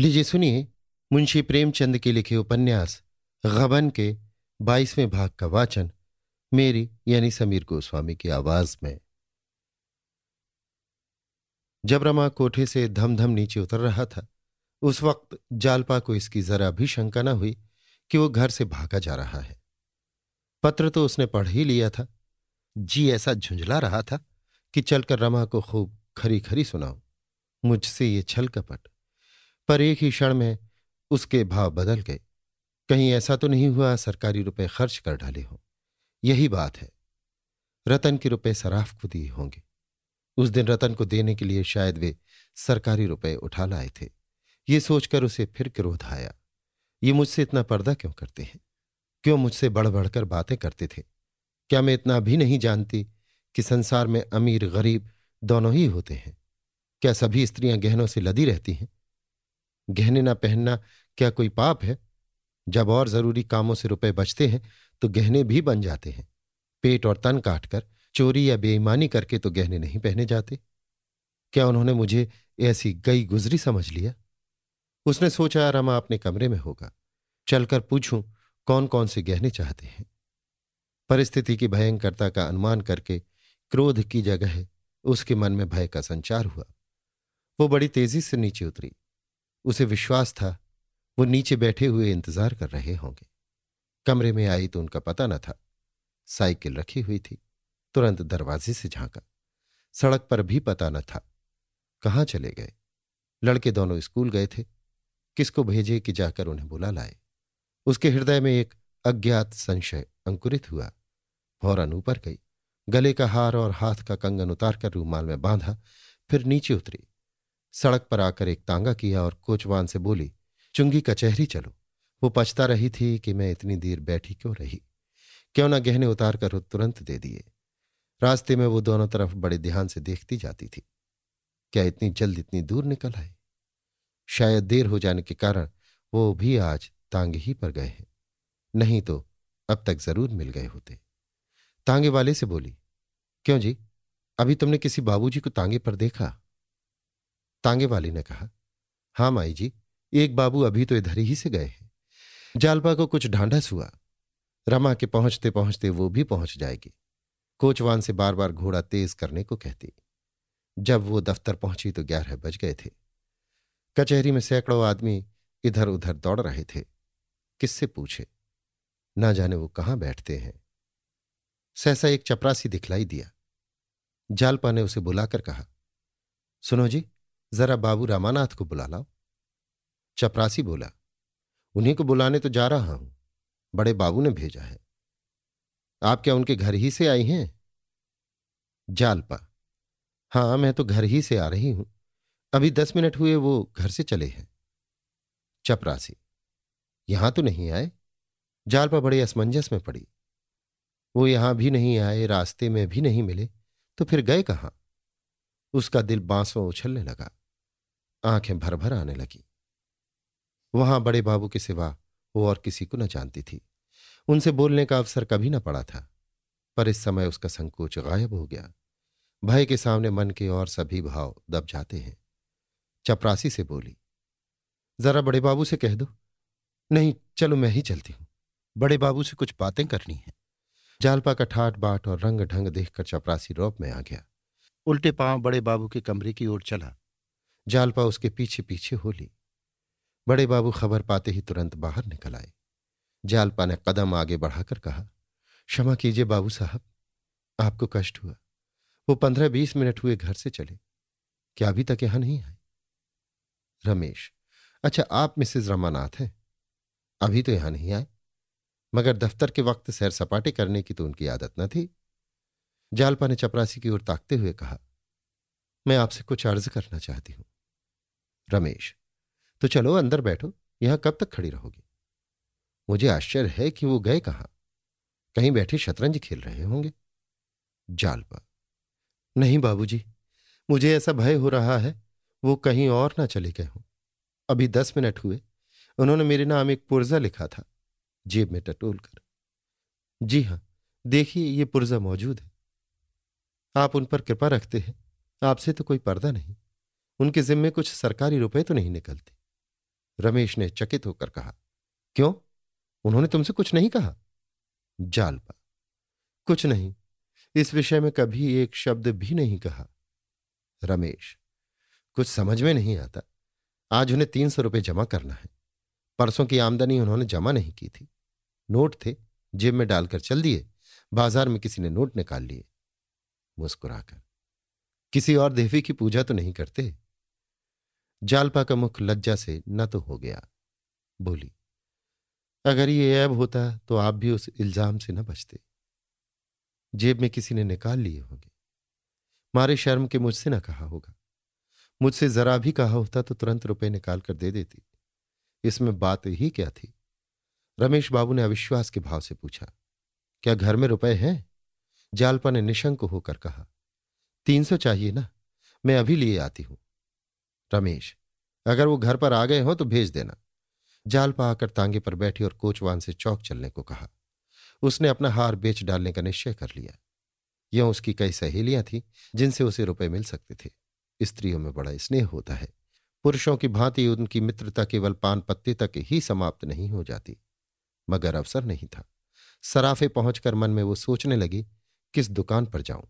लीजिए, सुनिए, मुंशी प्रेमचंद के लिखे उपन्यास, गबन के बाईसवें भाग का वाचन, मेरी, यानी समीर गोस्वामी की आवाज़ में। जब रमा कोठे से धम धम नीचे उतर रहा था, उस वक्त जालपा को इसकी जरा भी शंका न हुई कि वो घर से भागा जा रहा है। पत्र तो उसने पढ़ ही लिया था। जी, ऐसा झुंझला रहा था कि चलकर रमा को खूब खरी खरी सुनाओ मुझसे ये छल कपट। पर एक ही क्षण में उसके भाव बदल गए। कहीं ऐसा तो नहीं हुआ, सरकारी रुपए खर्च कर डाले हों। यही बात है। रतन के रुपए सराफ को दिए होंगे। उस दिन रतन को देने के लिए शायद वे सरकारी रुपए उठा लाए थे। ये सोचकर उसे फिर क्रोध आया। ये मुझसे इतना पर्दा क्यों करते हैं? क्यों मुझसे बढ़ बढ़कर बातें करते थे? क्या मैं इतना भी नहीं जानती कि संसार में अमीर, गरीब दोनों ही होते हैं? क्या सभी स्त्रियाँ गहनों से लदी रहती हैं? गहने ना पहनना क्या कोई पाप है? जब और ज़रूरी कामों से रुपए बचते हैं तो गहने भी बन जाते हैं। पेट और तन काटकर, चोरी या बेईमानी करके तो गहने नहीं पहने जाते। क्या उन्होंने मुझे ऐसी गई गुजरी समझ लिया? उसने सोचा, रमा अपने कमरे में होगा। चलकर पूछूँ कौन कौन से गहने चाहते हैं? परिस्थिति की भयंकरता का अनुमान करके क्रोध की जगह उसके मन में भय का संचार हुआ। वो बड़ी तेज़ी से नीचे उतरी। उसे विश्वास था, वो नीचे बैठे हुए इंतज़ार कर रहे होंगे। कमरे में आई तो उनका पता न था। साइकिल रखी हुई थी, तुरंत दरवाजे से झांका। सड़क पर भी पता न था। कहाँ चले गए? लड़के दोनों स्कूल गए थे। किसको भेजे कि जाकर उन्हें बुला लाए? उसके हृदय में एक अज्ञात संशय अंकुरित हुआ। फ़ौरन ऊपर गई। गले का हार और हाथ का कंगन उतारकर रूमाल में बांधा, फिर नीचे उतरी। सड़क पर आकर एक तांगा किया और कोचवान से बोली, चुंगी कचहरी चलो। वो पछता रही थी कि मैं इतनी देर बैठी क्यों रही? क्यों ना गहने उतार कर तुरंत दे दिए। रास्ते में वो दोनों तरफ़ बड़े ध्यान से देखती जाती थी। क्या इतनी जल्द इतनी दूर निकल आए शायद देर हो जाने के कारण वो भी आज तांगे ही पर गए हैं। नहीं तो अब तक ज़रूर मिल गए होते। तांगे वाले से बोली, क्यों जी? अभी तुमने किसी बाबूजी को तांगे पर देखा? तांगे वाली ने कहा, हाँ माई जी, एक बाबू अभी तो इधर ही से गए हैं। जालपा को कुछ ढांढस हुआ। रमा के पहुँचते पहुँचते वो भी पहुँच जाएगी। कोचवान से बार बार घोड़ा तेज करने को कहती। जब वो दफ्तर पहुँची तो ग्यारह बज गए थे। कचहरी में सैकड़ों आदमी इधर उधर दौड़ रहे थे। किससे पूछे? ना जाने वो कहाँ बैठते हैं। सहसा एक चपरासी दिखलाई दिया। जालपा ने उसे बुलाकर कहा, सुनो जी जरा बाबू रामानाथ को बुला लाओ। चपरासी बोला, उन्हीं को बुलाने तो जा रहा हूँ। बड़े बाबू ने भेजा है। आप क्या उनके घर ही से आई हैं? जालपा। हाँ, मैं तो घर ही से आ रही हूँ। अभी दस मिनट हुए, वो घर से चले हैं। चपरासी, यहाँ तो नहीं आए? जालपा बड़े असमंजस में पड़ी। वो यहाँ भी नहीं आए, रास्ते में भी नहीं मिले तो फिर गए कहाँ? उसका दिल बांसों उछलने लगा। आँखें भर भर आने लगी। वहाँ बड़े बाबू के सिवा वो और किसी को न जानती थी। उनसे बोलने का अवसर कभी न पड़ा था, पर इस समय उसका संकोच गायब हो गया। भय के सामने मन के और सभी भाव दब जाते हैं। चपरासी से बोली, जरा बड़े बाबू से कह दो। नहीं, चलो मैं ही चलती हूँ। बड़े बाबू से कुछ बातें करनी है। जालपा का ठाट बाट और रंग ढंग देखकर चपरासी रौप में आ गया। उल्टे पाँव बड़े बाबू के कमरे की ओर चला। जालपा उसके पीछे पीछे हो ली। बड़े बाबू खबर पाते ही तुरंत बाहर निकल आए। जालपा ने कदम आगे बढ़ाकर कहा, क्षमा कीजिए बाबू साहब, आपको कष्ट हुआ। वो पंद्रह बीस मिनट हुए घर से चले। क्या अभी तक यहाँ नहीं आए? रमेश अच्छा आप मिसेज रमानाथ हैं। अभी तो यहाँ नहीं आए। मगर दफ्तर के वक्त सैर सपाटे करने की तो उनकी आदत न थी। जालपा ने चपरासी की ओर ताकते हुए कहा, मैं आपसे कुछ अर्ज़ करना चाहती हूँ। रमेश तो चलो अंदर बैठो यहाँ कब तक खड़ी रहोगी? मुझे आश्चर्य है कि वो गए कहाँ? कहीं बैठे शतरंज खेल रहे होंगे। जालपा नहीं बाबूजी, मुझे ऐसा भय हो रहा है वो कहीं और ना चले गए हों। अभी दस मिनट हुए उन्होंने मेरे नाम एक पुर्जा लिखा था जेब में टटोल कर जी हाँ देखिए ये पुर्जा मौजूद है। आप उन पर कृपा रखते हैं आपसे तो कोई पर्दा नहीं। उनके जिम्मे कुछ सरकारी रुपए तो नहीं निकलते। रमेश ने चकित होकर कहा, क्यों? उन्होंने तुमसे कुछ नहीं कहा? जालपा कुछ नहीं। इस विषय में कभी एक शब्द भी नहीं कहा। रमेश, कुछ समझ में नहीं आता। आज उन्हें तीन सौ रुपये जमा करना है। परसों की आमदनी उन्होंने जमा नहीं की थी। नोट थे, जेब में डालकर चल दिए। बाज़ार में किसी ने नोट निकाल लिए। मुस्कुराकर, किसी और देवी की पूजा तो नहीं करते? जालपा का मुख लज्जा से न तो हो गया। बोली, अगर ये ऐब होता तो आप भी उस इल्ज़ाम से न बचते। जेब में किसी ने निकाल लिए होंगे। मारे शर्म के मुझसे न कहा होगा। मुझसे जरा भी कहा होता तो तुरंत रुपए निकाल कर दे देती। इसमें बात ही क्या थी? रमेश बाबू ने अविश्वास के भाव से पूछा, क्या घर में रुपए हैं? जालपा ने निशंक होकर कहा, तीन सौ चाहिए ना, मैं अभी लिए आती हूँ। रमेश, अगर वो घर पर आ गए हो तो भेज देना। जालपा आकर तांगे पर बैठी और कोचवान से चौक चलने को कहा। उसने अपना हार बेच डालने का निश्चय कर लिया। यह उसकी कई सहेलियाँ थीं, जिनसे उसे रुपए मिल सकते थे। स्त्रियों में बड़ा स्नेह होता है। पुरुषों की भांति उनकी मित्रता केवल पान पत्ते तक ही समाप्त नहीं हो जाती, मगर अवसर नहीं था। सराफे पहुंचकर मन में वो सोचने लगी, किस दुकान पर जाऊँ?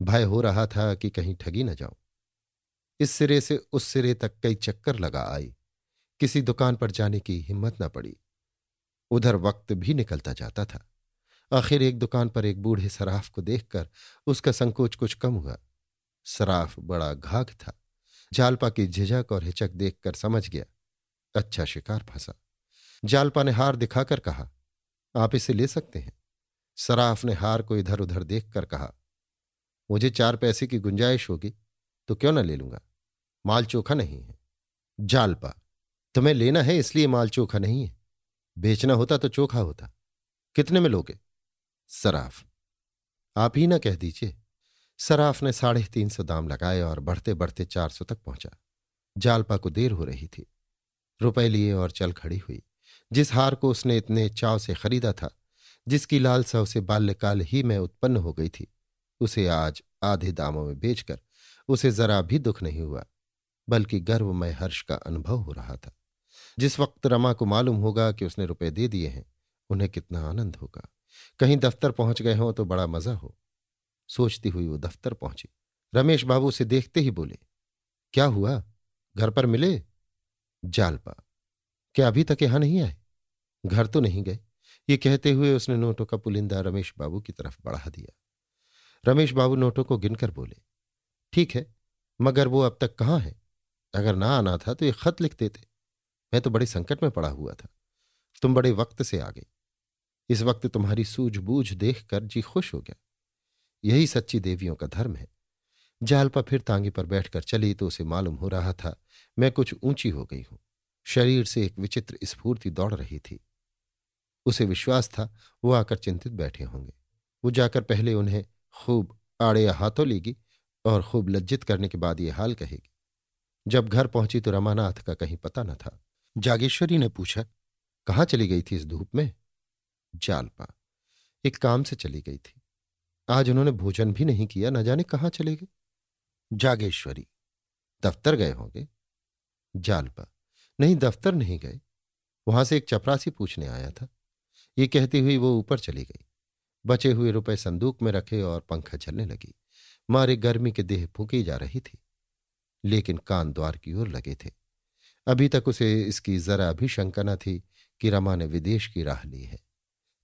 भय हो रहा था कि कहीं ठगी न जाऊँ। इस सिरे से उस सिरे तक कई चक्कर लगा आई। किसी दुकान पर जाने की हिम्मत न पड़ी। उधर वक्त भी निकलता जाता था। आखिर एक दुकान पर एक बूढ़े सराफ को देखकर उसका संकोच कुछ कम हुआ। सराफ बड़ा घाघ था। जालपा की झिझक और हिचक देखकर समझ गया। अच्छा शिकार फंसा। जालपा ने हार दिखाकर कहा, आप इसे ले सकते हैं। सराफ ने हार को इधर उधर देखकर कहा, मुझे चार पैसे की गुंजाइश होगी तो क्यों ना ले लूँगा? माल चोखा नहीं है। जालपा तुम्हें लेना है इसलिए माल चोखा नहीं है। बेचना होता तो चोखा होता। कितने में लोगे? सराफ। आप ही ना कह दीजिए। सराफ ने साढ़े तीन सौ दाम लगाए और बढ़ते बढ़ते चार सौ तक पहुँचा। जालपा को देर हो रही थी। रुपए लिए और चल खड़ी हुई। जिस हार को उसने इतने चाव से खरीदा था, जिसकी लालसा उसे बाल्यकाल ही में उत्पन्न हो गई थी, उसे आज आधे दामों में बेचकर उसे जरा भी दुख नहीं हुआ। बल्कि गर्वमय हर्ष का अनुभव हो रहा था। जिस वक्त रमा को मालूम होगा कि उसने रुपए दे दिए हैं, उन्हें कितना आनंद होगा। कहीं दफ्तर पहुँच गए हों तो बड़ा मज़ा हो। सोचती हुई वो दफ्तर पहुँची। रमेश बाबू से देखते ही बोले, क्या हुआ? घर पर मिले? जालपा। क्या अभी तक यहाँ नहीं आए? घर तो नहीं गए। ये कहते हुए उसने नोटों का पुलिंदा रमेश बाबू की तरफ़ बढ़ा दिया। रमेश बाबू नोटों को गिनकर बोले, ठीक है, मगर वो अब तक कहाँ है? अगर ना आना था तो ये खत लिख देते मैं तो बड़े संकट में पड़ा हुआ था। तुम बड़े वक्त से आ गई इस वक्त तुम्हारी सूझबूझ देखकर जी खुश हो गया। यही सच्ची देवियों का धर्म है। जालपा फिर तांगे पर बैठकर चली तो उसे मालूम हो रहा था, मैं कुछ ऊँची हो गई हूँ। शरीर से एक विचित्र स्फूर्ति दौड़ रही थी। उसे विश्वास था, वो आकर चिंतित बैठे होंगे। वो जाकर पहले उन्हें खूब आड़े हाथों लेगी और खूब लज्जित करने के बाद ये हाल कहेगी। जब घर पहुँची तो रमानाथ का कहीं पता न था। जागेश्वरी ने पूछा, कहाँ चली गई थी इस धूप में? जालपा। एक काम से चली गई थी। आज उन्होंने भोजन भी नहीं किया, न जाने कहाँ चले गए। जागेश्वरी। दफ्तर गए होंगे? जालपा। नहीं, दफ्तर नहीं गए। वहाँ से एक चपरासी पूछने आया था। ये कहती हुई वो ऊपर चली गई। बचे हुए रुपए संदूक में रखे और पंखा चलने लगी। मारे गर्मी के देह फूकी जा रही थी। लेकिन कान द्वार की ओर लगे थे। अभी तक उसे इसकी जरा भी शंका न थी कि रमा ने विदेश की राह ली है।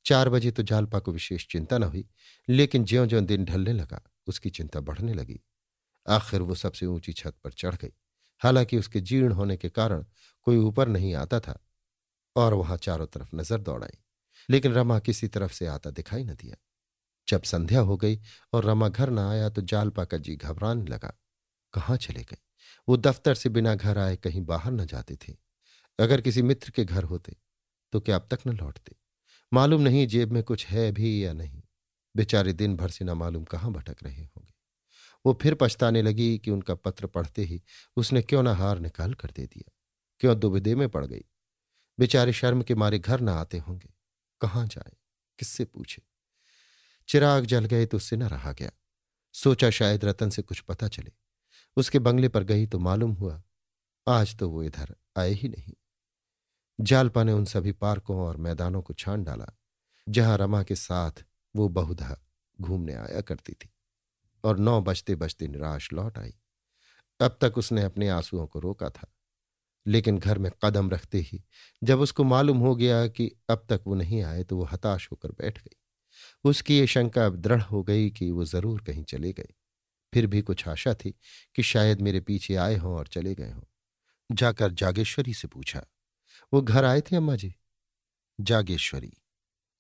चार बजे तो जालपा को विशेष चिंता न हुई, लेकिन ज्यो ज्यो दिन ढलने लगा, उसकी चिंता बढ़ने लगी। आखिर वो सबसे ऊँची छत पर चढ़ गई। हालाँकि उसके जीर्ण होने के कारण कोई ऊपर नहीं आता था, और वहाँ चारों तरफ़ नज़र दौड़ाई लेकिन रमा किसी तरफ़ से आता दिखाई न दिया। जब संध्या हो गई और रमा घर न आया तो जालपा का जी घबराने लगा, कहाँ चले गए? वो दफ्तर से बिना घर आए कहीं बाहर न जाते थे। अगर किसी मित्र के घर होते तो क्या अब तक न लौटते? मालूम नहीं जेब में कुछ है भी या नहीं। बेचारे दिन भर से न मालूम कहाँ भटक रहे होंगे। वो फिर पछताने लगी कि उनका पत्र पढ़ते ही उसने क्यों ना हार निकाल कर दे दिया। क्यों दुविधे में पड़ गई? बेचारे शर्म के मारे घर न आते होंगे। कहाँ जाए? किससे पूछे? चिराग जल गए तो उससे न रहा गया। सोचा शायद रतन से कुछ पता चले। उसके बंगले पर गई तो मालूम हुआ, आज तो वो इधर आए ही नहीं। जालपा ने उन सभी पार्कों और मैदानों को छान डाला, जहाँ रमा के साथ वो बहुधा घूमने आया करती थी, और नौ बजते बजते निराश लौट आई। अब तक उसने अपने आंसुओं को रोका था, लेकिन घर में कदम रखते ही जब उसको मालूम हो गया कि अब तक वो नहीं आए तो वो हताश होकर बैठ गई। उसकी ये शंका अब दृढ़ हो गई कि वो ज़रूर कहीं चले गए। फिर भी कुछ आशा थी कि शायद मेरे पीछे आए हों और चले गए हों। जाकर जागेश्वरी से पूछा, वो घर आए थे अम्मा जी? जागेश्वरी,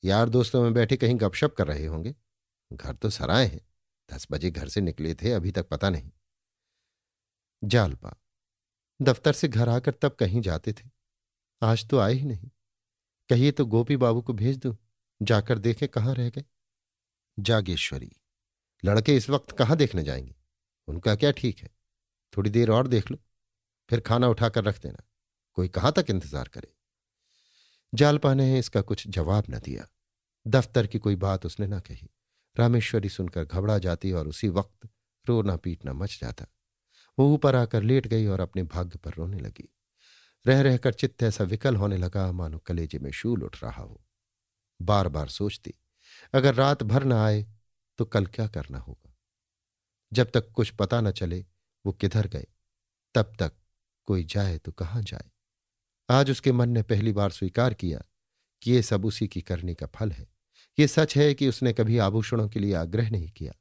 यार दोस्तों में बैठे कहीं गपशप कर रहे होंगे। घर तो सराए हैं, दस बजे घर से निकले थे, अभी तक पता नहीं। जालपा, दफ्तर से घर आकर तब कहीं जाते थे? आज तो आए ही नहीं। कहिए तो गोपी बाबू को भेज दूँ, जाकर देखे कहाँ रह गए? जागेश्वरी लड़के इस वक्त कहाँ देखने जाएँगे? उनका क्या ठीक है? थोड़ी देर और देख लो, फिर खाना उठाकर रख देना। कोई कहाँ तक इंतज़ार करे? जालपा ने इसका कुछ जवाब न दिया। दफ्तर की कोई बात उसने न कही। रामेश्वरी सुनकर घबरा जाती और उसी वक्त रोना पीटना मच जाता। वो ऊपर आकर लेट गई और अपने भाग्य पर रोने लगी। रह रहकर चित्त ऐसा विकल होने लगा, मानो कलेजे में शूल उठ रहा हो। बार बार सोचती, अगर रात भर न आए तो कल क्या करना होगा? जब तक कुछ पता न चले, वो किधर गए? तब तक कोई जाए तो कहाँ जाए? आज उसके मन ने पहली बार स्वीकार किया कि ये सब उसी की करने का फल है। ये सच है कि उसने कभी आभूषणों के लिए आग्रह नहीं किया,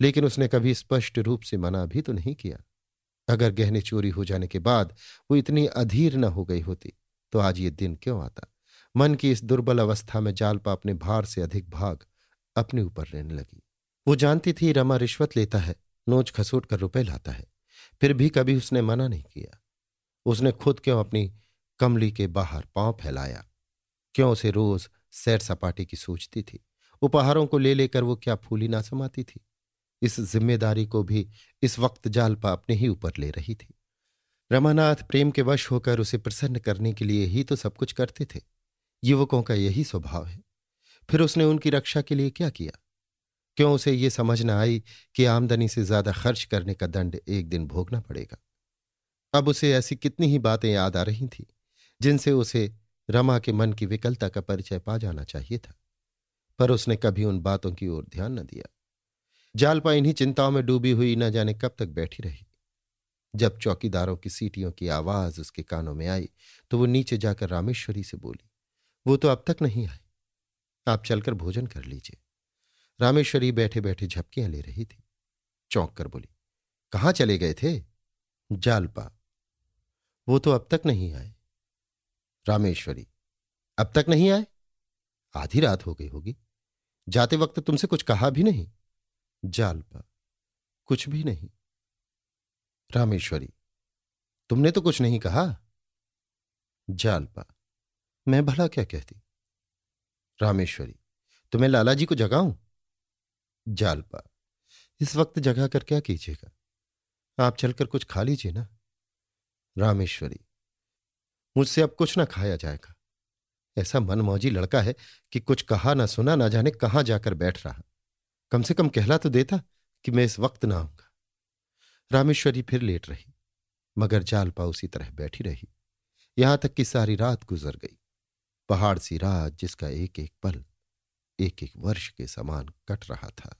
लेकिन उसने कभी स्पष्ट रूप से मना भी तो नहीं किया। अगर गहने चोरी हो जाने के बाद वो इतनी अधीर न हो गई होती तो आज ये दिन क्यों आता? मन की इस दुर्बल अवस्था में जालपा अपने भार से अधिक भाग अपने ऊपर रहने लगी। वो जानती थी रमा रिश्वत लेता है, नोच खसोट कर रुपए लाता है। फिर भी कभी उसने मना नहीं किया। उसने खुद क्यों अपनी कमली के बाहर पाँव फैलाया? क्यों उसे रोज सैर सपाटी की सोचती थी? उपहारों को ले लेकर वो क्या फूली ना समाती थी? इस ज़िम्मेदारी को भी इस वक्त जालपा अपने ही ऊपर ले रही थी। रमानाथ प्रेम के वश होकर उसे प्रसन्न करने के लिए ही तो सब कुछ करते थे। युवकों का यही स्वभाव है। फिर उसने उनकी रक्षा के लिए क्या किया? क्यों उसे ये समझ न आई कि आमदनी से ज़्यादा खर्च करने का दंड एक दिन भोगना पड़ेगा। अब उसे ऐसी कितनी ही बातें याद आ रही थी, जिनसे उसे रमा के मन की विकलता का परिचय पा जाना चाहिए था, पर उसने कभी उन बातों की ओर ध्यान न दिया। जालपा इन्हीं चिंताओं में डूबी हुई न जाने कब तक बैठी रही। जब चौकीदारों की सीटियों की आवाज़ उसके कानों में आई तो वो नीचे जाकर रामेश्वरी से बोली, वो तो अब तक नहीं आए। आप चलकर भोजन कर लीजिए। रामेश्वरी बैठे बैठे झपकियाँ ले रही थी। चौंक कर बोली, कहाँ चले गए थे? जालपा। वो तो अब तक नहीं आए। रामेश्वरी, अब तक नहीं आए? आधी रात हो गई होगी। जाते वक्त तुमसे कुछ कहा भी नहीं? जालपा, कुछ भी नहीं। रामेश्वरी, तुमने तो कुछ नहीं कहा? जालपा, मैं भला क्या कहती? रामेश्वरी, तुम्हें लाला जी को जगाऊं? जालपा इस वक्त जगा कर क्या कीजिएगा? आप चलकर कुछ खा लीजिए ना। रामेश्वरी, मुझसे अब कुछ ना खाया जाएगा। ऐसा मनमौजी लड़का है कि कुछ कहा ना सुना, ना जाने कहाँ जाकर बैठ रहा। कम से कम कहला तो देता कि मैं इस वक्त ना आऊँगा। रामेश्वरी फिर लेट रही, मगर जालपा उसी तरह बैठी रही। यहाँ तक कि सारी रात गुजर गई। पहाड़ सी रात जिसका एक एक पल एक एक वर्ष के समान कट रहा था।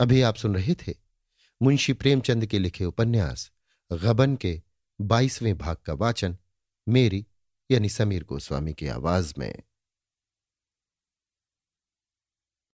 अभी आप सुन रहे थे मुंशी प्रेमचंद के लिखे उपन्यास, गबन के बाईसवें भाग का वाचन, मेरी यानी समीर गोस्वामी की आवाज़ में।